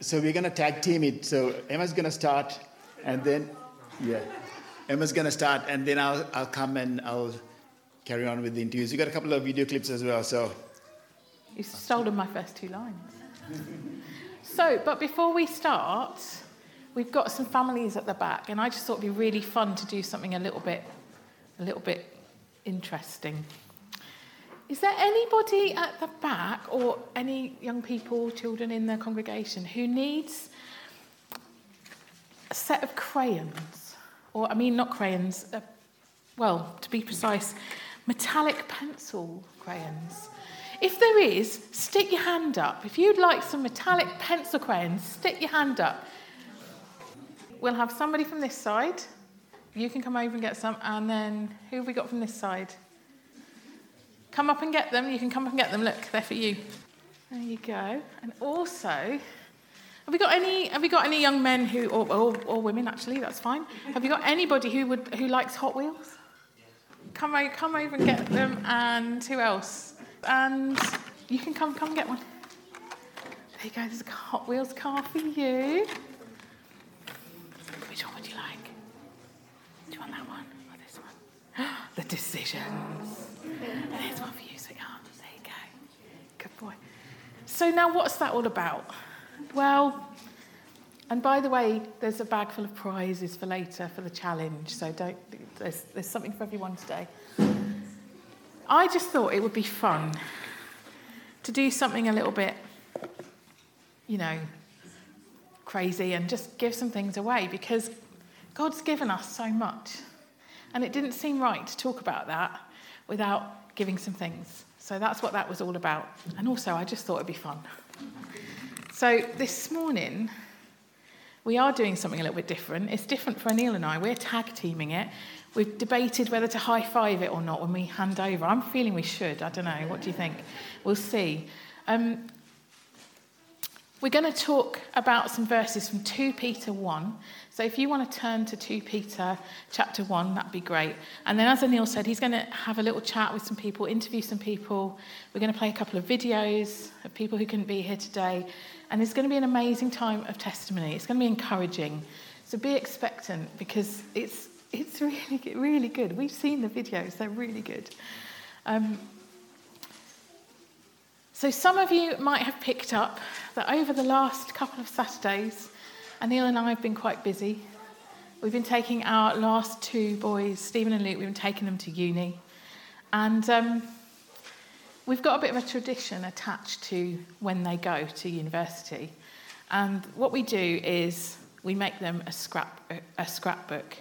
so we're going to tag team it. So Emma's going to start, and then, yeah, Emma's going to start, and then I'll, I'll come and I'll carry on with the interviews. You got a couple of video clips as well, so. You've stolen my first two lines. so, but before we start, we've got some families at the back, and I just thought it'd be really fun to do something a little bit, a little bit interesting. Is there anybody at the back or any young people, children in the congregation who needs a set of crayons? Or, I mean, not crayons, uh, well, to be precise, metallic pencil crayons. If there is, stick your hand up. If you'd like some metallic pencil crayons, stick your hand up. We'll have somebody from this side. You can come over and get some. And then who have we got from this side? Come up and get them. You can come up and get them. Look, they're for you. There you go. And also, have we got any? Have we got any young men who, or, or, or women actually? That's fine. Have you got anybody who would who likes Hot Wheels? Come over, come over and get them. And who else? And you can come, come get one. There you go. There's a Hot Wheels car for you. Which one would you like? Do you want that one or this one? the decisions. There's one for you, sweetheart. There you go. Good boy. So now, what's that all about? Well, and by the way, there's a bag full of prizes for later for the challenge. So don't. There's, there's something for everyone today. I just thought it would be fun to do something a little bit, you know, crazy and just give some things away because God's given us so much. And it didn't seem right to talk about that without giving some things. So that's what that was all about. And also, I just thought it'd be fun. So this morning, we are doing something a little bit different. It's different for Anil and I. We're tag teaming it. We've debated whether to high five it or not when we hand over. I'm feeling we should. I don't know. What do you think? We'll see. Um, we're going to talk about some verses from 2 Peter 1. So if you want to turn to 2 Peter chapter 1, that'd be great. And then, as Anil said, he's going to have a little chat with some people, interview some people. We're going to play a couple of videos of people who couldn't be here today. And it's going to be an amazing time of testimony. It's going to be encouraging. So be expectant because it's, it's really, really good. We've seen the videos, they're really good. Um, so, some of you might have picked up that over the last couple of Saturdays, Anil and I have been quite busy. We've been taking our last two boys, Stephen and Luke, we've been taking them to uni. And um, we've got a bit of a tradition attached to when they go to university. And what we do is we make them a, scrap, a scrapbook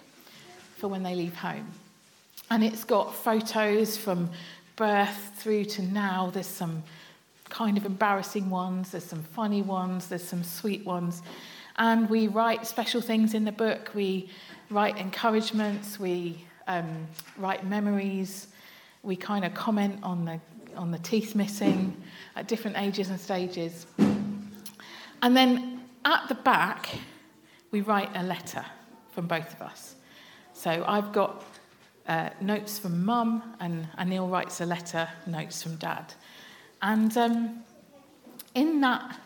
for when they leave home. And it's got photos from birth through to now. There's some kind of embarrassing ones, there's some funny ones, there's some sweet ones. And we write special things in the book. We write encouragements, we um, write memories, we kind of comment on the, on the teeth missing at different ages and stages. And then at the back, we write a letter from both of us. So I've got uh, notes from mum, and Anil writes a letter, notes from dad. And um, in that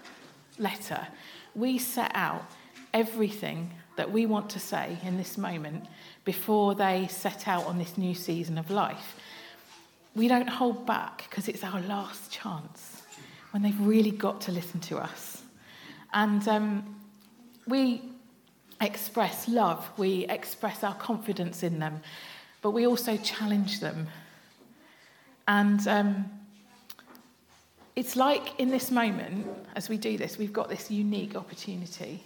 letter, we set out everything that we want to say in this moment before they set out on this new season of life. We don't hold back because it's our last chance when they've really got to listen to us. And um, we express love, we express our confidence in them, but we also challenge them. And um, it's like in this moment, as we do this, we've got this unique opportunity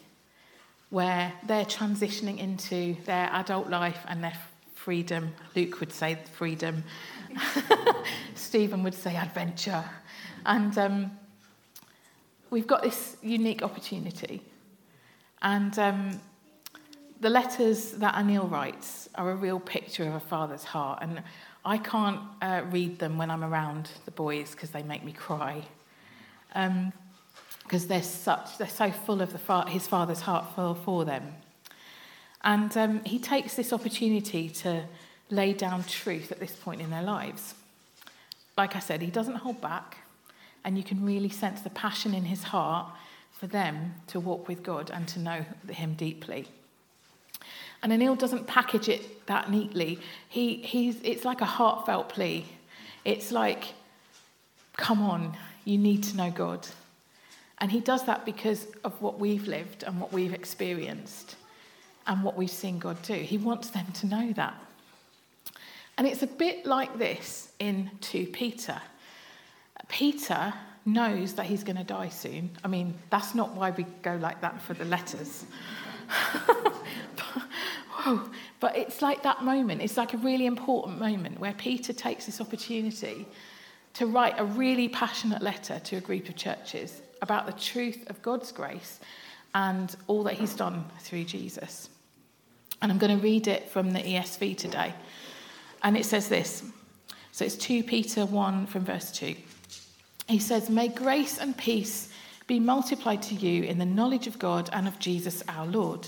where they're transitioning into their adult life and their freedom. Luke would say freedom, Stephen would say adventure. And um, we've got this unique opportunity. And um, the letters that Anil writes are a real picture of a father's heart. And I can't uh, read them when I'm around the boys because they make me cry. Because um, they're such, they're so full of the fa- his father's heart for, for them. And um, he takes this opportunity to lay down truth at this point in their lives. Like I said, he doesn't hold back, and you can really sense the passion in his heart for them to walk with God and to know Him deeply. And Anil doesn't package it that neatly. He, he's, it's like a heartfelt plea. It's like, come on, you need to know God. And he does that because of what we've lived and what we've experienced and what we've seen God do. He wants them to know that. And it's a bit like this in 2 Peter. Peter knows that he's going to die soon. I mean, that's not why we go like that for the letters. but, but it's like that moment. It's like a really important moment where Peter takes this opportunity to write a really passionate letter to a group of churches about the truth of God's grace and all that he's done through Jesus. And I'm going to read it from the ESV today. And it says this. So it's 2 Peter 1 from verse 2. He says, May grace and peace be multiplied to you in the knowledge of God and of Jesus our Lord.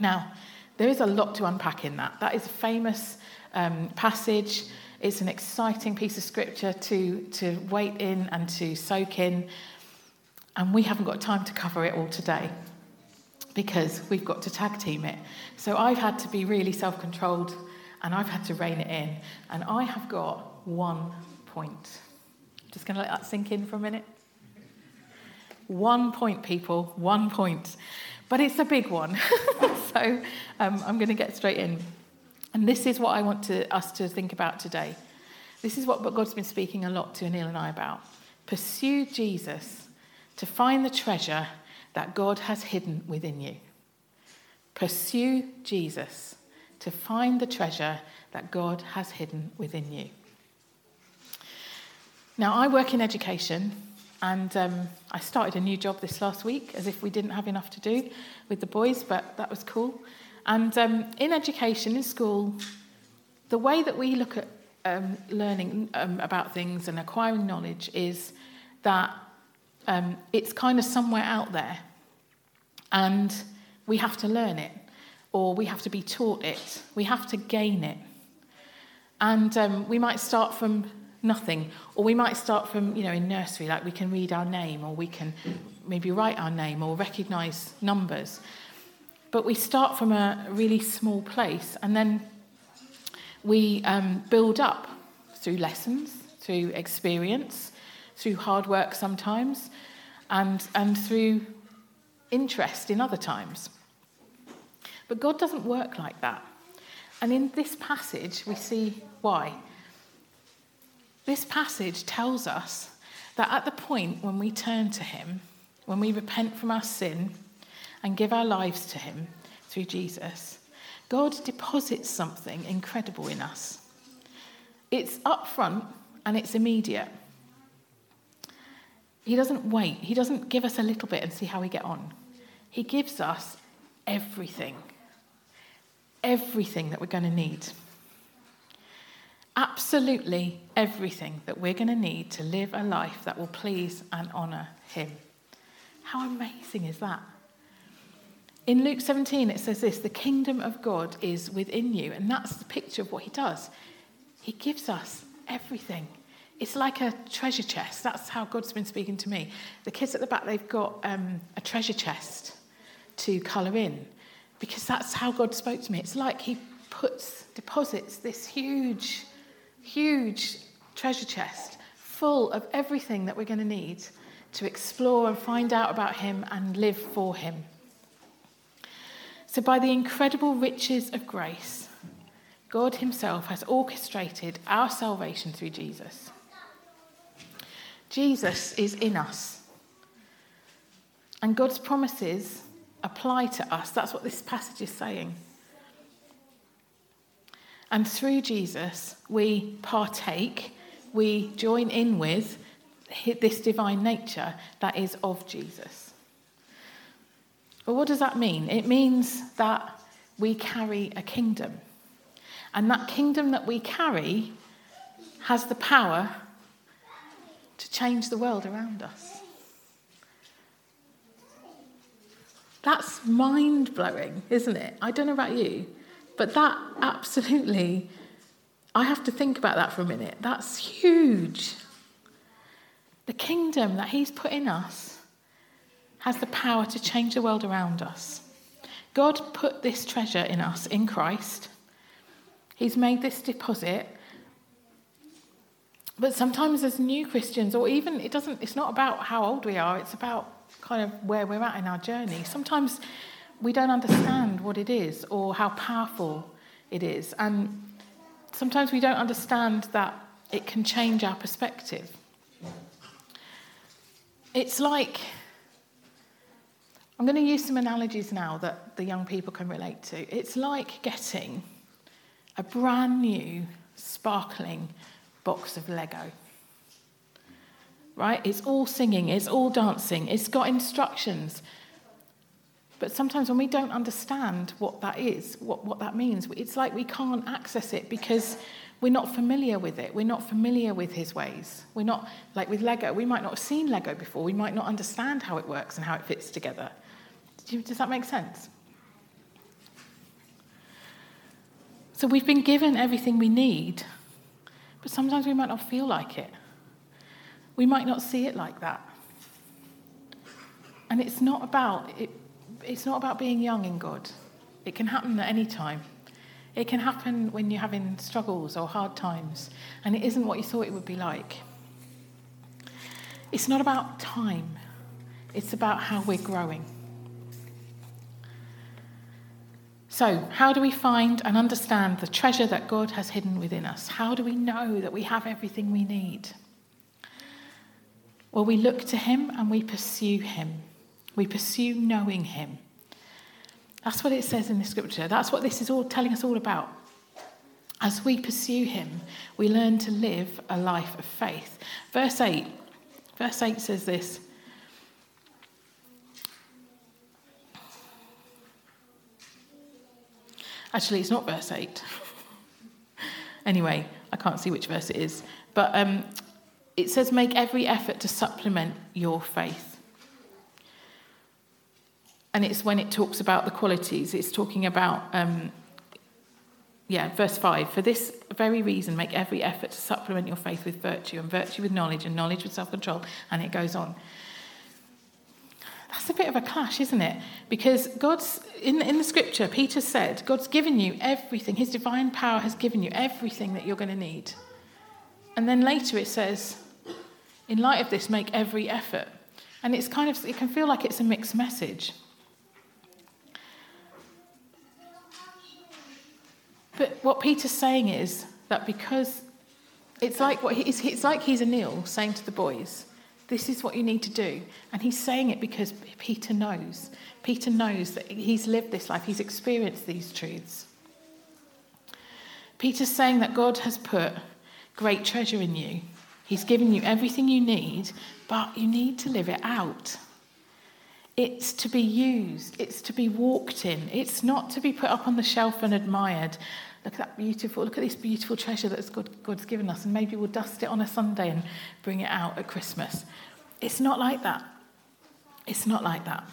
Now, there is a lot to unpack in that. That is a famous um, passage. It's an exciting piece of scripture to, to wait in and to soak in. And we haven't got time to cover it all today because we've got to tag team it. So I've had to be really self controlled and I've had to rein it in. And I have got one point. Just going to let that sink in for a minute. One point, people, one point. But it's a big one. so um, I'm going to get straight in. And this is what I want to, us to think about today. This is what God's been speaking a lot to Anil and I about. Pursue Jesus to find the treasure that God has hidden within you. Pursue Jesus to find the treasure that God has hidden within you. Now, I work in education, and um, I started a new job this last week as if we didn't have enough to do with the boys, but that was cool. And um, in education, in school, the way that we look at um, learning um, about things and acquiring knowledge is that um, it's kind of somewhere out there, and we have to learn it or we have to be taught it. We have to gain it. And um, we might start from nothing, or we might start from, you know, in nursery, like we can read our name, or we can maybe write our name, or recognize numbers. But we start from a really small place, and then we um, build up through lessons, through experience, through hard work sometimes, and, and through interest in other times. But God doesn't work like that. And in this passage, we see why. This passage tells us that at the point when we turn to Him, when we repent from our sin and give our lives to Him through Jesus, God deposits something incredible in us. It's upfront and it's immediate. He doesn't wait, He doesn't give us a little bit and see how we get on. He gives us everything everything that we're going to need. Absolutely everything that we're going to need to live a life that will please and honour Him. How amazing is that? In Luke 17, it says this the kingdom of God is within you. And that's the picture of what He does. He gives us everything. It's like a treasure chest. That's how God's been speaking to me. The kids at the back, they've got um, a treasure chest to colour in because that's how God spoke to me. It's like He puts, deposits this huge, huge treasure chest full of everything that we're going to need to explore and find out about Him and live for Him. So, by the incredible riches of grace, God Himself has orchestrated our salvation through Jesus. Jesus is in us. And God's promises apply to us. That's what this passage is saying. And through Jesus, we partake, we join in with this divine nature that is of Jesus. But what does that mean? It means that we carry a kingdom. And that kingdom that we carry has the power to change the world around us. That's mind blowing, isn't it? I don't know about you, but that absolutely, I have to think about that for a minute. That's huge. The kingdom that He's put in us has the power to change the world around us. God put this treasure in us in Christ. He's made this deposit. But sometimes as new Christians, or even it doesn't, it's not about how old we are, it's about kind of where we're at in our journey. Sometimes we don't understand what it is or how powerful it is. And sometimes we don't understand that it can change our perspective. It's like, I'm going to use some analogies now that the young people can relate to. It's like getting a brand new, sparkling box of Lego. Right? It's all singing, it's all dancing, it's got instructions. But sometimes when we don't understand what that is, what, what that means, it's like we can't access it because we're not familiar with it. We're not familiar with his ways. We're not, like with Lego, we might not have seen Lego before. We might not understand how it works and how it fits together. Does that make sense? So we've been given everything we need, but sometimes we might not feel like it. We might not see it like that. And it's not about it, it's not about being young in God. It can happen at any time. It can happen when you're having struggles or hard times, and it isn't what you thought it would be like. It's not about time, it's about how we're growing. So, how do we find and understand the treasure that God has hidden within us? How do we know that we have everything we need? Well, we look to Him and we pursue Him. We pursue knowing Him. That's what it says in the scripture. That's what this is all telling us all about. As we pursue Him, we learn to live a life of faith. Verse 8. Verse 8 says this Actually, it's not verse 8. anyway, I can't see which verse it is. But um, it says, make every effort to supplement your faith. And it's when it talks about the qualities, it's talking about, um, yeah, verse 5. For this very reason, make every effort to supplement your faith with virtue, and virtue with knowledge, and knowledge with self control. And it goes on. That's a bit of a clash, isn't it? Because God's, in, in the scripture, Peter said, God's given you everything. His divine power has given you everything that you're going to need. And then later it says, in light of this, make every effort. And it's kind of, it can feel like it's a mixed message. But what Peter's saying is that because it's like, what he, it's like he's Anil saying to the boys, this is what you need to do. And he's saying it because Peter knows. Peter knows that he's lived this life, he's experienced these truths. Peter's saying that God has put great treasure in you. He's given you everything you need, but you need to live it out. It's to be used, it's to be walked in, it's not to be put up on the shelf and admired. Look at that beautiful, look at this beautiful treasure that God, God's given us, and maybe we'll dust it on a Sunday and bring it out at Christmas. It's not like that. It's not like that.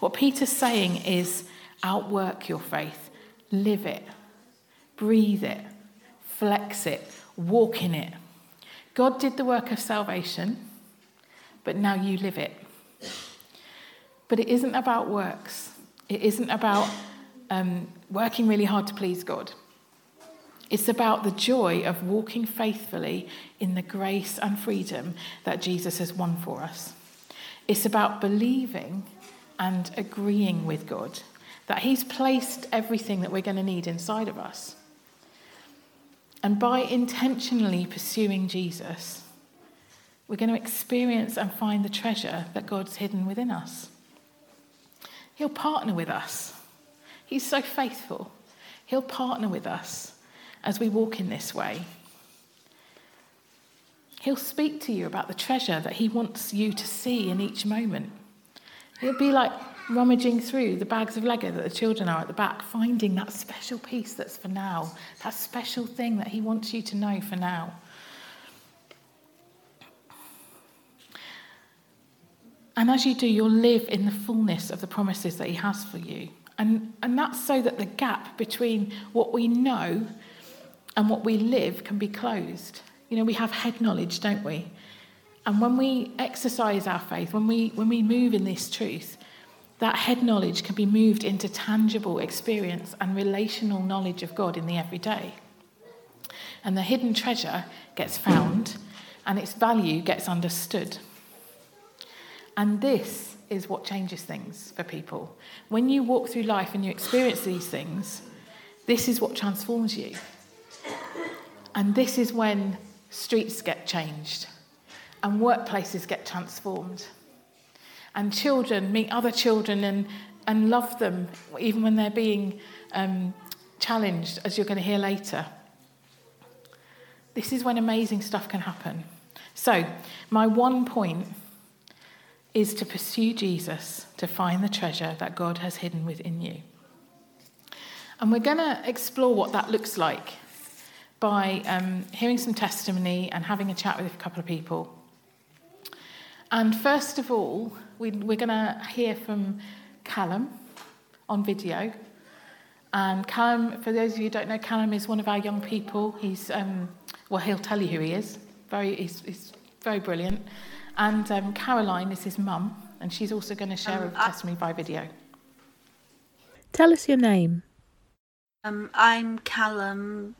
What Peter's saying is outwork your faith, live it, breathe it, flex it, walk in it. God did the work of salvation, but now you live it. But it isn't about works. It isn't about um, working really hard to please God. It's about the joy of walking faithfully in the grace and freedom that Jesus has won for us. It's about believing and agreeing with God that He's placed everything that we're going to need inside of us. And by intentionally pursuing Jesus, we're going to experience and find the treasure that God's hidden within us. He'll partner with us. He's so faithful. He'll partner with us as we walk in this way. He'll speak to you about the treasure that He wants you to see in each moment. He'll be like rummaging through the bags of Lego that the children are at the back, finding that special piece that's for now, that special thing that He wants you to know for now. And as you do, you'll live in the fullness of the promises that He has for you. And, and that's so that the gap between what we know and what we live can be closed. You know, we have head knowledge, don't we? And when we exercise our faith, when we, when we move in this truth, that head knowledge can be moved into tangible experience and relational knowledge of God in the everyday. And the hidden treasure gets found and its value gets understood. And this is what changes things for people. When you walk through life and you experience these things, this is what transforms you. And this is when streets get changed and workplaces get transformed. And children meet other children and, and love them, even when they're being um, challenged, as you're going to hear later. This is when amazing stuff can happen. So, my one point is to pursue Jesus to find the treasure that God has hidden within you. And we're going to explore what that looks like by um, hearing some testimony and having a chat with a couple of people. And first of all, we, we're going to hear from Callum on video. And Callum, for those of you who don't know, Callum is one of our young people. He's, um, well, he'll tell you who he is. Very, he's, he's very brilliant. And um, Caroline is his mum, and she's also going to share um, a testimony by video. Tell us your name. Um, I'm Callum.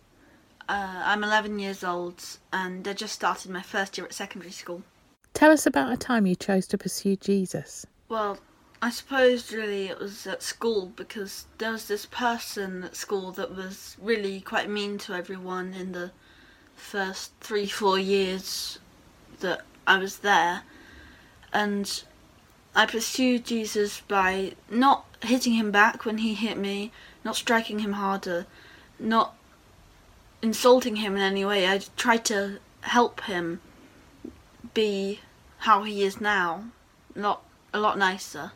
Uh, I'm 11 years old, and I just started my first year at secondary school. Tell us about a time you chose to pursue Jesus. Well, I suppose really it was at school because there was this person at school that was really quite mean to everyone in the first three, four years that I was there. And I pursued Jesus by not hitting him back when he hit me, not striking him harder, not insulting him in any way. I tried to help him be how he is now, not a lot nicer.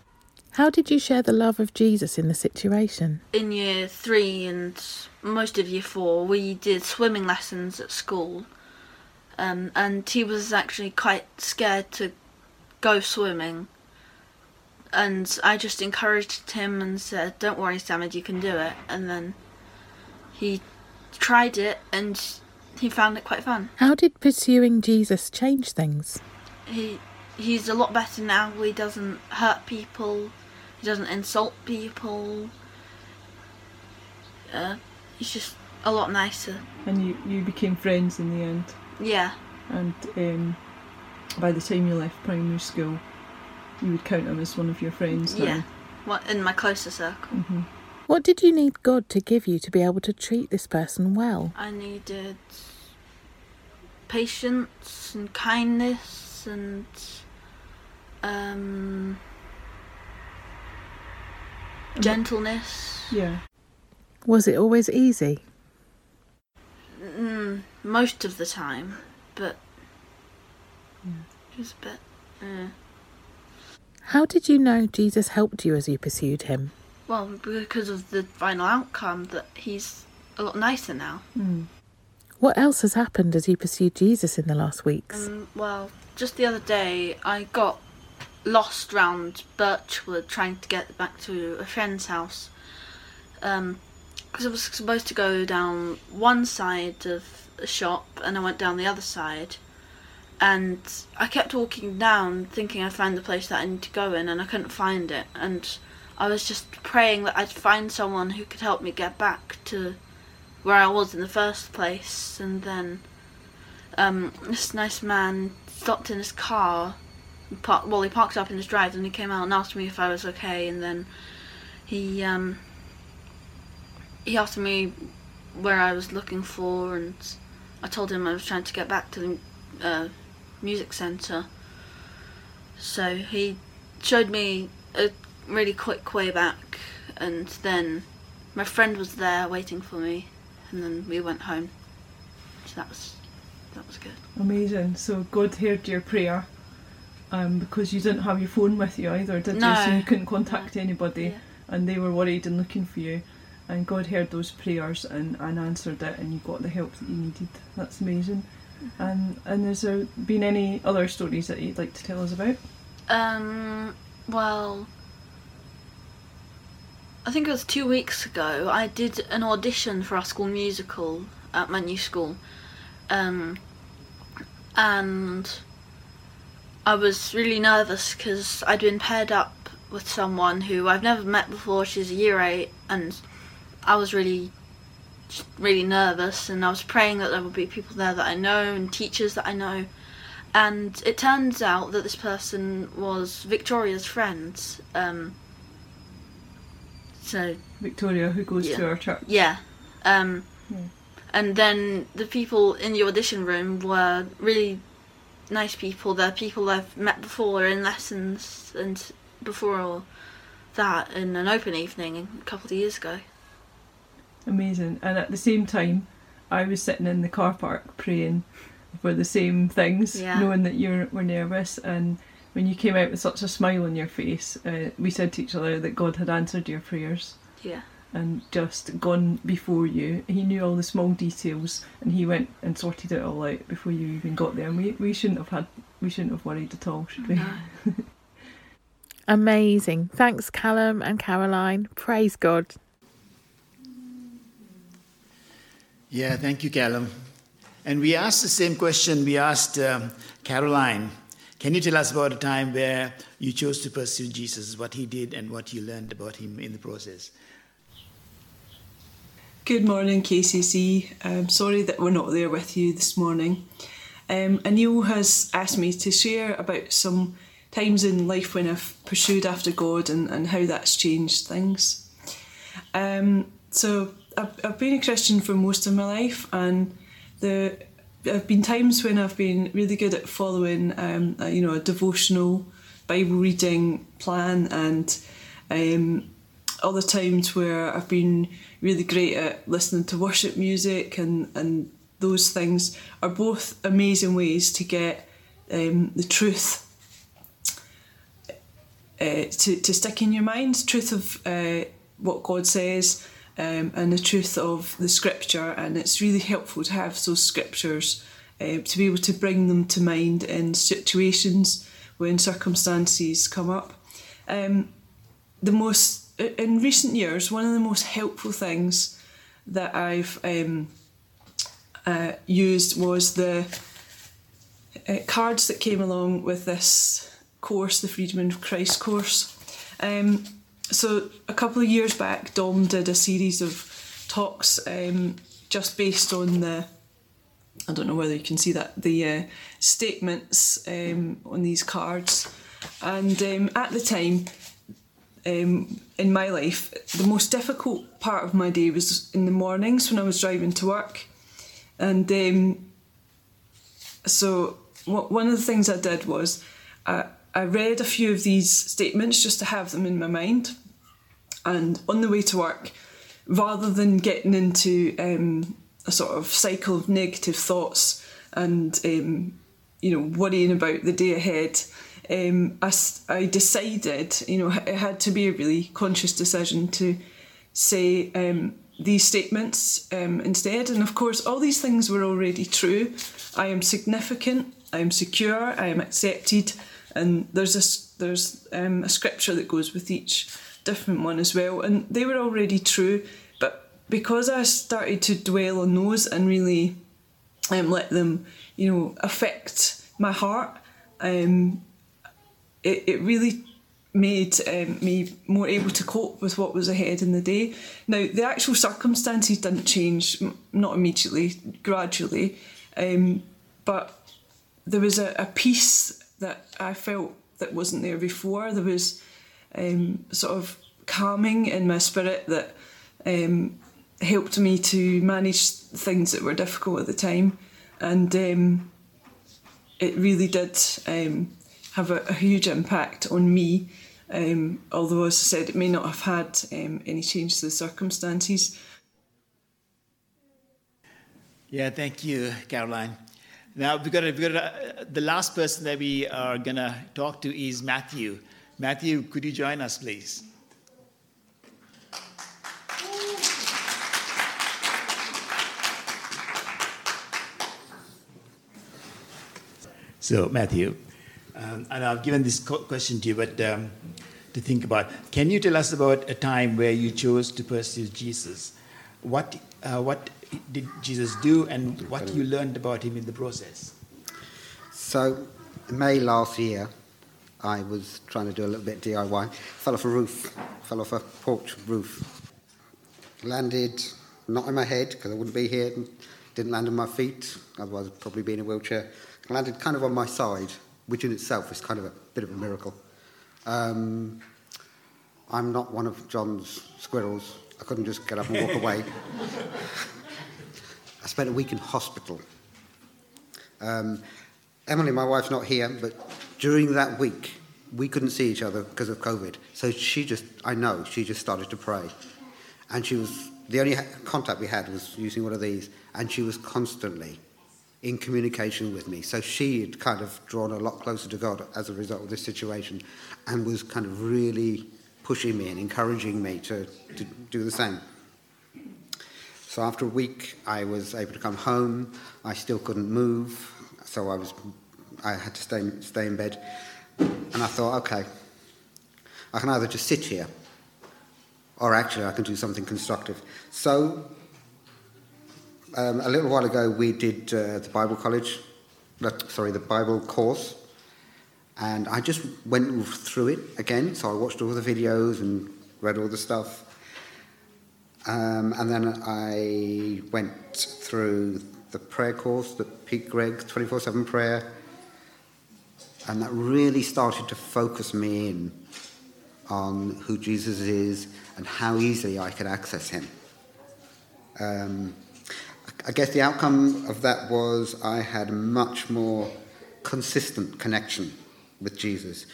How did you share the love of Jesus in the situation? In year three and most of year four, we did swimming lessons at school, um, and he was actually quite scared to go swimming. And I just encouraged him and said, "Don't worry, Samad, you can do it." And then he tried it, and he found it quite fun. How did pursuing Jesus change things? he he's a lot better now. He doesn't hurt people. He doesn't insult people. Uh, he's just a lot nicer. And you, you became friends in the end. Yeah. And um, by the time you left primary school, you would count him as one of your friends. Now. Yeah. What in my closer circle. Mm-hmm. What did you need God to give you to be able to treat this person well? I needed patience and kindness and um, gentleness. Yeah. Was it always easy? Mm, most of the time, but yeah. was a bit. Uh. How did you know Jesus helped you as you pursued him? Well, because of the final outcome that he's a lot nicer now. Mm. What else has happened as you pursued Jesus in the last weeks? Um, well, just the other day, I got lost round Birchwood trying to get back to a friend's house. Because I was supposed to go down one side of the shop and I went down the other side. And I kept walking down thinking I'd find the place that I need to go in and I couldn't find it. And I was just praying that I'd find someone who could help me get back to where I was in the first place. And then um, this nice man stopped in his car. Well, he parked up in his drive, and he came out and asked me if I was okay, and then he um, he asked me where I was looking for, and I told him I was trying to get back to the uh, music centre. So he showed me a really quick way back, and then my friend was there waiting for me, and then we went home. So that was that was good. Amazing. So God heard your prayer. Um, because you didn't have your phone with you either, did you? So you couldn't contact anybody, Yeah. and they were worried and looking for you. And God heard those prayers and, and answered it, and you got the help that you needed. That's amazing. Mm-hmm. And and has there been any other stories that you'd like to tell us about? Um, well, I think it was two weeks ago. I did an audition for our school musical at my new school, um, and I was really nervous because I'd been paired up with someone who I've never met before. She's a year eight, and I was really, really nervous. And I was praying that there would be people there that I know and teachers that I know and it turns out that this person was Victoria's friend. Um, so Victoria, who goes Yeah. to our church. yeah, um, Yeah. and then the people in the audition room were really nice people. They're people I've met before in lessons and before all that in an open evening a couple of years ago. Amazing. And at the same time, I was sitting in the car park praying for the same things, Yeah. knowing that you were nervous. And when you came out with such a smile on your face, uh, we said to each other that God had answered your prayers Yeah, and just gone before you. He knew all the small details, and he went and sorted it all out before you even got there. And we, we shouldn't have had we shouldn't have worried at all, should we? No. Amazing. Thanks, Callum and Caroline. Praise God. Yeah, thank you, Callum. And we asked the same question we asked um, Caroline. Can you tell us about a time where you chose to pursue Jesus, what he did, and what you learned about him in the process? Good morning, KCC. I'm sorry that we're not there with you this morning. Um, Anil has asked me to share about some times in life when I've pursued after God and, and how that's changed things. Um, so I've, been a Christian for most of my life, and the there have been times when I've been really good at following, um, a, you know, a devotional Bible reading plan, and um, other times where I've been really great at listening to worship music, and and those things are both amazing ways to get um, the truth uh, to, to stick in your mind, truth of uh, what God says, um, and the truth of the scripture. And it's really helpful to have those scriptures uh, to be able to bring them to mind in situations when circumstances come up. Um, the most in recent years, one of the most helpful things that I've um, uh, used was the uh, cards that came along with this course, the Freedom of Christ course. Um, so a couple of years back, Dom did a series of talks um, just based on the. I don't know whether you can see that the uh, statements um, on these cards, and um, at the time, um, in my life, the most difficult part of my day was in the mornings when I was driving to work, and um, so one of the things I did was I read a few of these statements just to have them in my mind, and on the way to work, rather than getting into um, a sort of cycle of negative thoughts and um, you know worrying about the day ahead, um, I, I decided you know it had to be a really conscious decision to say um, these statements um, instead. And of course, all these things were already true. I am significant. I am secure. I am accepted. And there's a s- there's um, a scripture that goes with each different one as well. And they were already true, but because I started to dwell on those and really um, let them, you know, affect my heart, um, it, it really made um, me more able to cope with what was ahead in the day. Now, the actual circumstances didn't change, not immediately, gradually, um, but there was a, a peace that I felt that wasn't there before. There was um, sort of calming in my spirit that um, helped me to manage things that were difficult at the time. And um, it really did um, have a, a, huge impact on me. Um, although, as I said, it may not have had um, any change to the circumstances. Yeah, thank you, Caroline. Now we've got, we've got uh, the last person that we are gonna talk to is Matthew. Matthew, could you join us, please? So, Matthew, um, and I've given this question to you, but um, to think about. Can you tell us about a time where you chose to pursue Jesus? What, uh, what did Jesus do, and what you learned about him in the process? So, May last year, I was trying to do a little bit of DIY. Fell off a roof, fell off a porch roof. Landed not in my head because I wouldn't be here. Didn't land on my feet, otherwise I'd probably be in a wheelchair landed kind of on my side, which in itself is kind of a bit of a miracle. Um, I'm not one of John's squirrels. I couldn't just get up and walk away. Spent a week in hospital. Um, Emily, my wife's not here, but during that week, we couldn't see each other because of COVID. So she just, I know, she just started to pray. And she was, the only contact we had was using one of these, and she was constantly in communication with me. So she had kind of drawn a lot closer to God as a result of this situation and was kind of really pushing me and encouraging me to, to do the same. So after a week, I was able to come home. I still couldn't move, so I was, I had to stay, stay in bed. And I thought, okay, I can either just sit here, or actually I can do something constructive. So um, a little while ago, we did uh, the Bible college, sorry, the Bible course, and I just went through it again. So I watched all the videos and read all the stuff. Um, and then I went through the prayer course the Pete Greig, 24 7 prayer, and that really started to focus me in on who Jesus is and how easily I could access him. Um, I guess the outcome of that was I had a much more consistent connection with Jesus.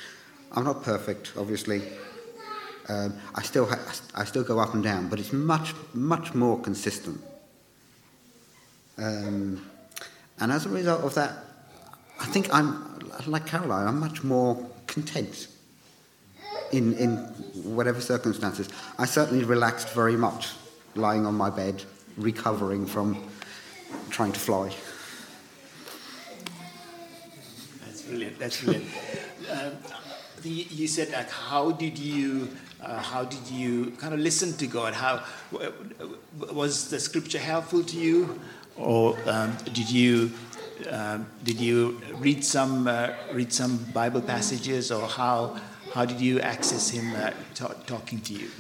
I'm not perfect, obviously. Um, I still ha- I still go up and down, but it's much much more consistent. Um, and as a result of that, I think I'm like Caroline. I'm much more content in in whatever circumstances. I certainly relaxed very much, lying on my bed, recovering from trying to fly. That's brilliant. That's brilliant. uh, the, you said like, how did you uh, how did you kind of listen to God? How was the scripture helpful to you, or um, did you um, did you read some uh, read some Bible passages, or how how did you access Him uh, talking to you?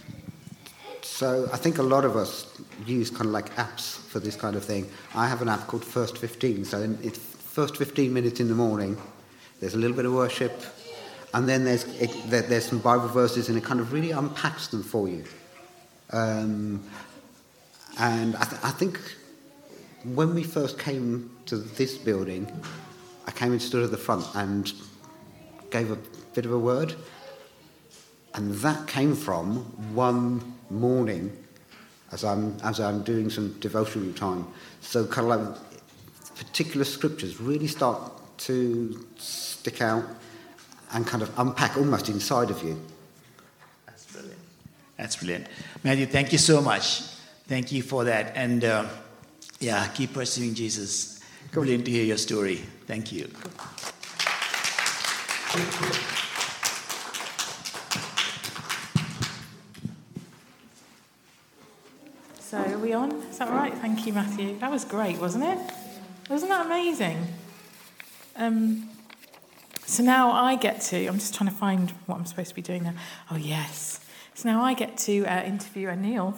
So I think a lot of us use kind of like apps for this kind of thing. I have an app called First 15. So it's first 15 minutes in the morning. There's a little bit of worship, and then there's there's some Bible verses, and it kind of really unpacks them for you. Um, and I, th- I think when we first came to this building, I came and stood at the front and gave a bit of a word. And that came from one morning as I'm, as I'm doing some devotional time. So kind of like particular scriptures really start to stick out and kind of unpack almost inside of you. That's brilliant. That's brilliant. Matthew, thank you so much. Thank you for that. And uh, yeah, keep pursuing Jesus. Brilliant to hear your story. Thank you. So are we on? Is that right? Thank you, Matthew. That was great, wasn't it? Wasn't that amazing? Um, so now I get to, I'm just trying to find what I'm supposed to be doing now. Oh, yes. So now I get to uh, interview Anil.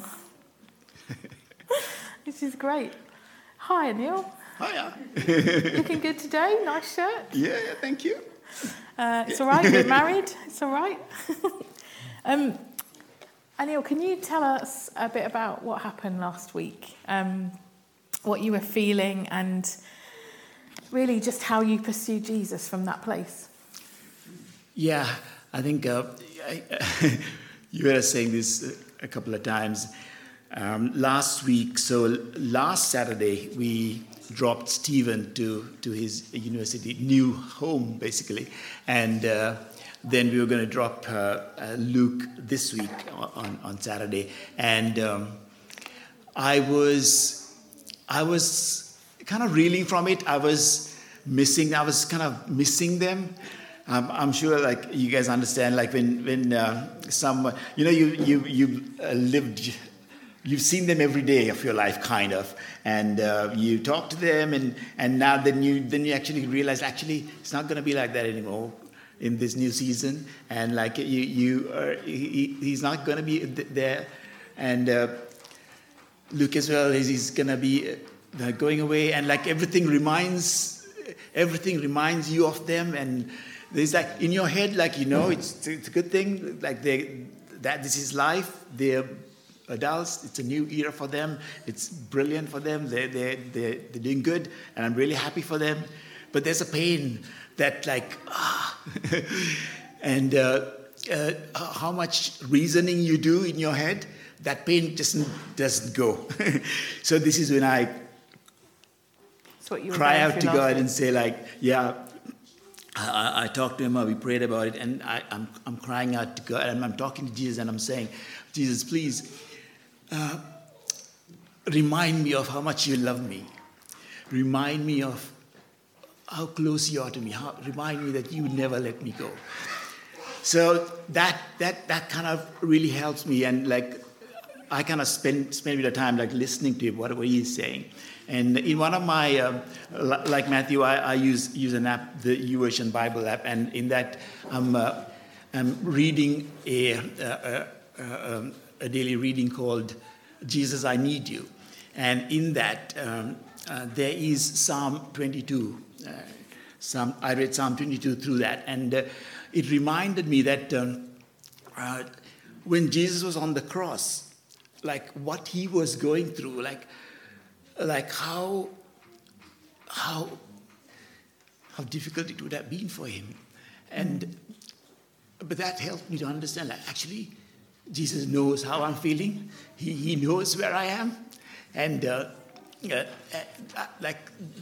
this is great. Hi, Anil. Hiya. Looking good today. Nice shirt. Yeah, yeah thank you. Uh, it's all right. We're married. It's all right. um, Anil, can you tell us a bit about what happened last week? Um, what you were feeling and really just how you pursued Jesus from that place? Yeah, I think uh, you were saying this a couple of times. Um, last week, so last Saturday, we dropped Stephen to, to his university new home, basically. And uh, then we were going to drop uh, uh, Luke this week on, on Saturday. And um, I was, I was kind of reeling from it. I was missing, I was kind of missing them. I'm sure, like you guys understand, like when when uh, some, you know, you you you uh, lived you've seen them every day of your life, kind of, and uh, you talk to them, and, and now then you then you actually realize actually it's not going to be like that anymore in this new season, and like you you are, he, he's not going to be there, and uh, Luke as well is he's going to be uh, going away, and like everything reminds everything reminds you of them, and there's like in your head like you know it's it's a good thing like they that this is life they're adults. It's a new era for them. It's brilliant for them. They're, they're, they're, they're doing good, and I'm really happy for them. But there's a pain that, like, ah. and uh, uh, how much reasoning you do in your head, that pain just doesn't go. so this is when I cry out to God and say, like, yeah, I, I, talked to him, we prayed about it, and I, am I'm, I'm crying out to God, and I'm talking to Jesus, and I'm saying, Jesus, please uh, remind me of how much you love me. Remind me of how close you are to me. How, remind me that you never let me go. So that, that, that kind of really helps me. And like, I kind of spend, spend a bit of time like listening to whatever he's saying. And in one of my, um, like Matthew, I, I, use, use an app, the YouVersion Bible app, and in that I'm, uh, I'm reading a, a, a, um, a daily reading called Jesus, I Need You. And in that, um, uh, there is Psalm 22. Uh, Psalm, I read Psalm 22 through that, and uh, it reminded me that um, uh, when Jesus was on the cross, like what he was going through, like, like how, how, how difficult it would have been for him. And, but that helped me to understand, like, actually, Jesus knows how I'm feeling. He, he knows where I am. And uh, uh, uh, like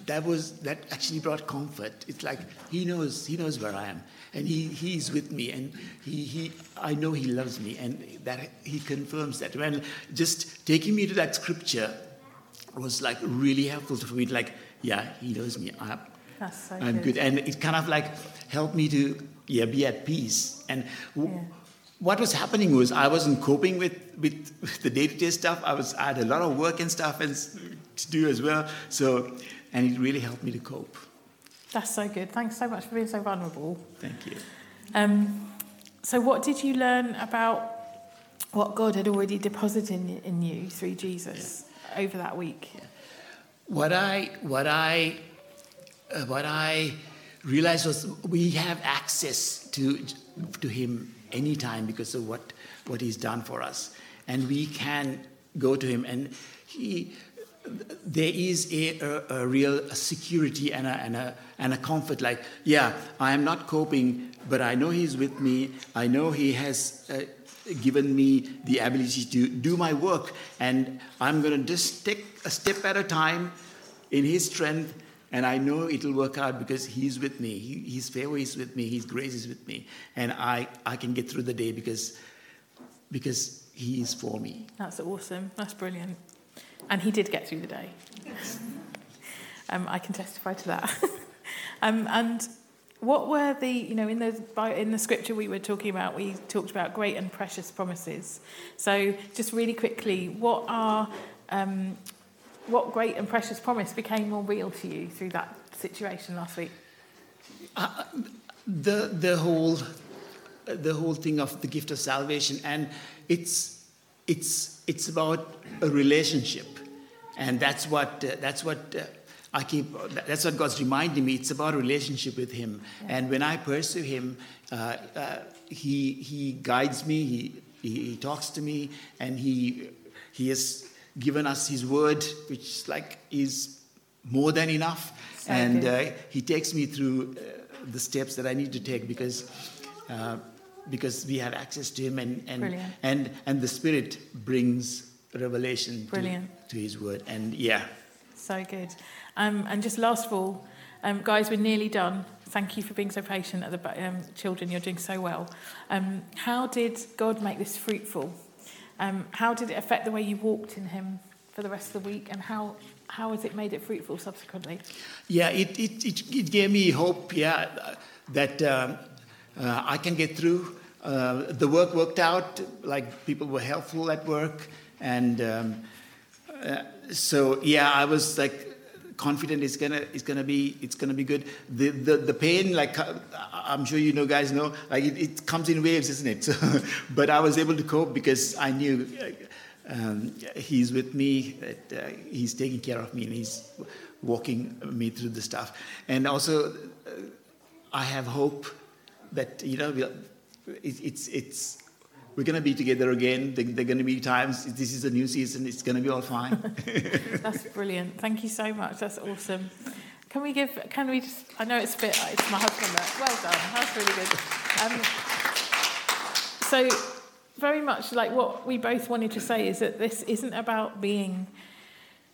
that was that actually brought comfort. It's like he knows he knows where I am, and he he's with me, and he he I know he loves me, and that he confirms that. When just taking me to that scripture was like really helpful for me. Like yeah, he knows me. I, so I'm good. good. and it kind of like helped me to yeah be at peace. And w- yeah what was happening was I wasn't coping with, with, with the day-to-day stuff. I was I had a lot of work and stuff and to do as well. So, and it really helped me to cope. That's so good. Thanks so much for being so vulnerable. Thank you. Um, so, what did you learn about what God had already deposited in, you through Jesus yeah. over that week? Yeah. What I what I uh, what I realized was we have access to to Him anytime because of what, what he's done for us. And we can go to him and he, there is a, a, a real security and a, and, a, and a comfort like, yeah, I am not coping, but I know he's with me. I know he has uh, given me the ability to do my work. And I'm going to just take a step at a time in his strength and I know it'll work out because He's with me. He, his favor is with me. His grace is with me. And I, I can get through the day because, because He is for me. That's awesome. That's brilliant. And He did get through the day. um, I can testify to that. um, and what were the, you know, in the, in the scripture we were talking about, we talked about great and precious promises. So just really quickly, what are um, what great and precious promise became more real to you through that situation last week? Uh, the the whole the whole thing of the gift of salvation, and it's it's it's about a relationship, and that's what uh, that's what. Uh, I keep, that's what God's reminding me. It's about relationship with Him. Yeah. And when I pursue Him, uh, uh, he, he guides me, He he, he talks to me, and he, he has given us his word, which like is more than enough. So and uh, he takes me through uh, the steps that I need to take because. Uh, because we have access to him and and, Brilliant. and and the spirit brings revelation to, Brilliant. To his word and yeah So good. Um, and just last of all, um, guys, we're nearly done. Thank you for being so patient at the um, children. You're doing so well. Um, how did God make this fruitful? Um, how did it affect the way you walked in Him for the rest of the week? And how how has it made it fruitful subsequently? Yeah, it, it, it, it gave me hope, yeah, that um, uh, I can get through. Uh, the work worked out, like people were helpful at work. And um, so, yeah, I was like confident it's gonna, it's gonna be, it's gonna be good. The, the, the pain, like I'm sure you know, guys know, like it, it comes in waves, isn't it? So, but I was able to cope because I knew um, he's with me, that uh, he's taking care of me, and he's walking me through the stuff. And also, uh, I have hope that you know it, it's it's we're going to be together again. There, there are going to be times. This is a new season. It's going to be all fine. That's brilliant. Thank you so much. That's awesome. Can we give? Can we just? I know it's a bit. It's my husband. There. Well done. That's really good. Um, so, very much like what we both wanted to say is that this isn't about being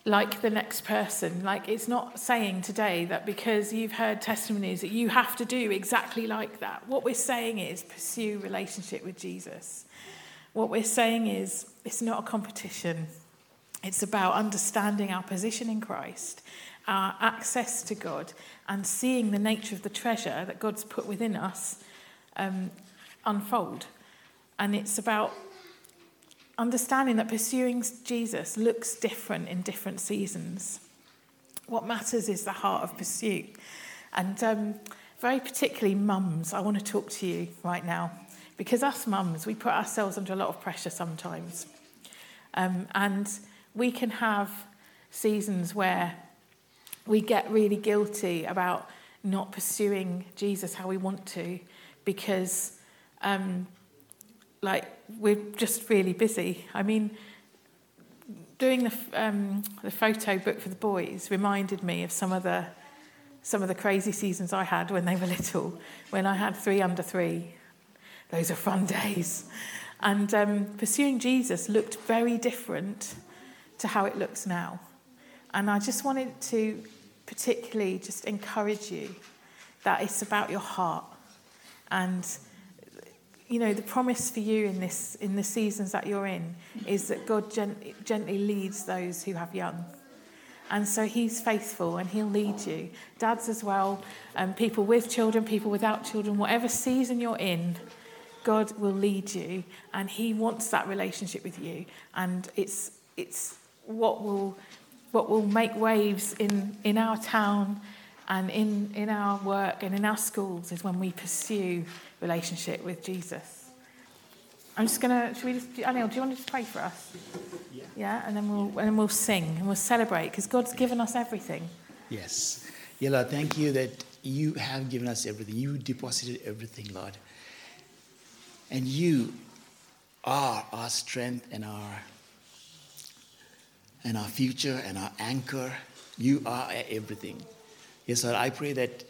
like the next person. Like it's not saying today that because you've heard testimonies that you have to do exactly like that. What we're saying is pursue relationship with Jesus. What we're saying is it's not a competition. It's about understanding our position in Christ, our access to God, and seeing the nature of the treasure that God's put within us um, unfold. And it's about understanding that pursuing Jesus looks different in different seasons. What matters is the heart of pursuit. And um, very particularly, mums, I want to talk to you right now. Because us mums, we put ourselves under a lot of pressure sometimes. Um, and we can have seasons where we get really guilty about not pursuing Jesus how we want to because, um, like, we're just really busy. I mean, doing the, um, the photo book for the boys reminded me of some of the some of the crazy seasons I had when they were little. When I had three under three, those are fun days. And um, pursuing Jesus looked very different to how it looks now. And I just wanted to particularly just encourage you that it's about your heart. And you know, the promise for you in this in the seasons that you're in is that God gent- gently leads those who have young. And so he's faithful and he'll lead you. Dads as well, um, people with children, people without children, whatever season you're in, God will lead you and he wants that relationship with you. And it's, it's what, will, what will make waves in, in our town and in, in our work and in our schools is when we pursue relationship with Jesus. I'm just gonna. Should we just? Anil, do you want to just pray for us? Yeah. Yeah, and then we'll and then we'll sing and we'll celebrate because God's given us everything. yes, yeah, Lord. Thank you that you have given us everything. You deposited everything, Lord, and you are our strength and our and our future and our anchor. You are everything. Yes, Lord, I pray that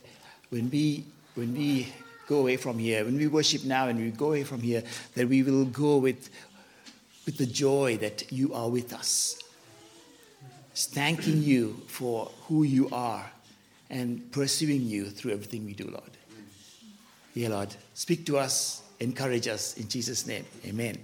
when we when we go away from here, when we worship now and we go away from here, that we will go with with the joy that you are with us. Thanking you for who you are and pursuing you through everything we do, Lord. Yeah, Lord. Speak to us, encourage us in Jesus' name. Amen.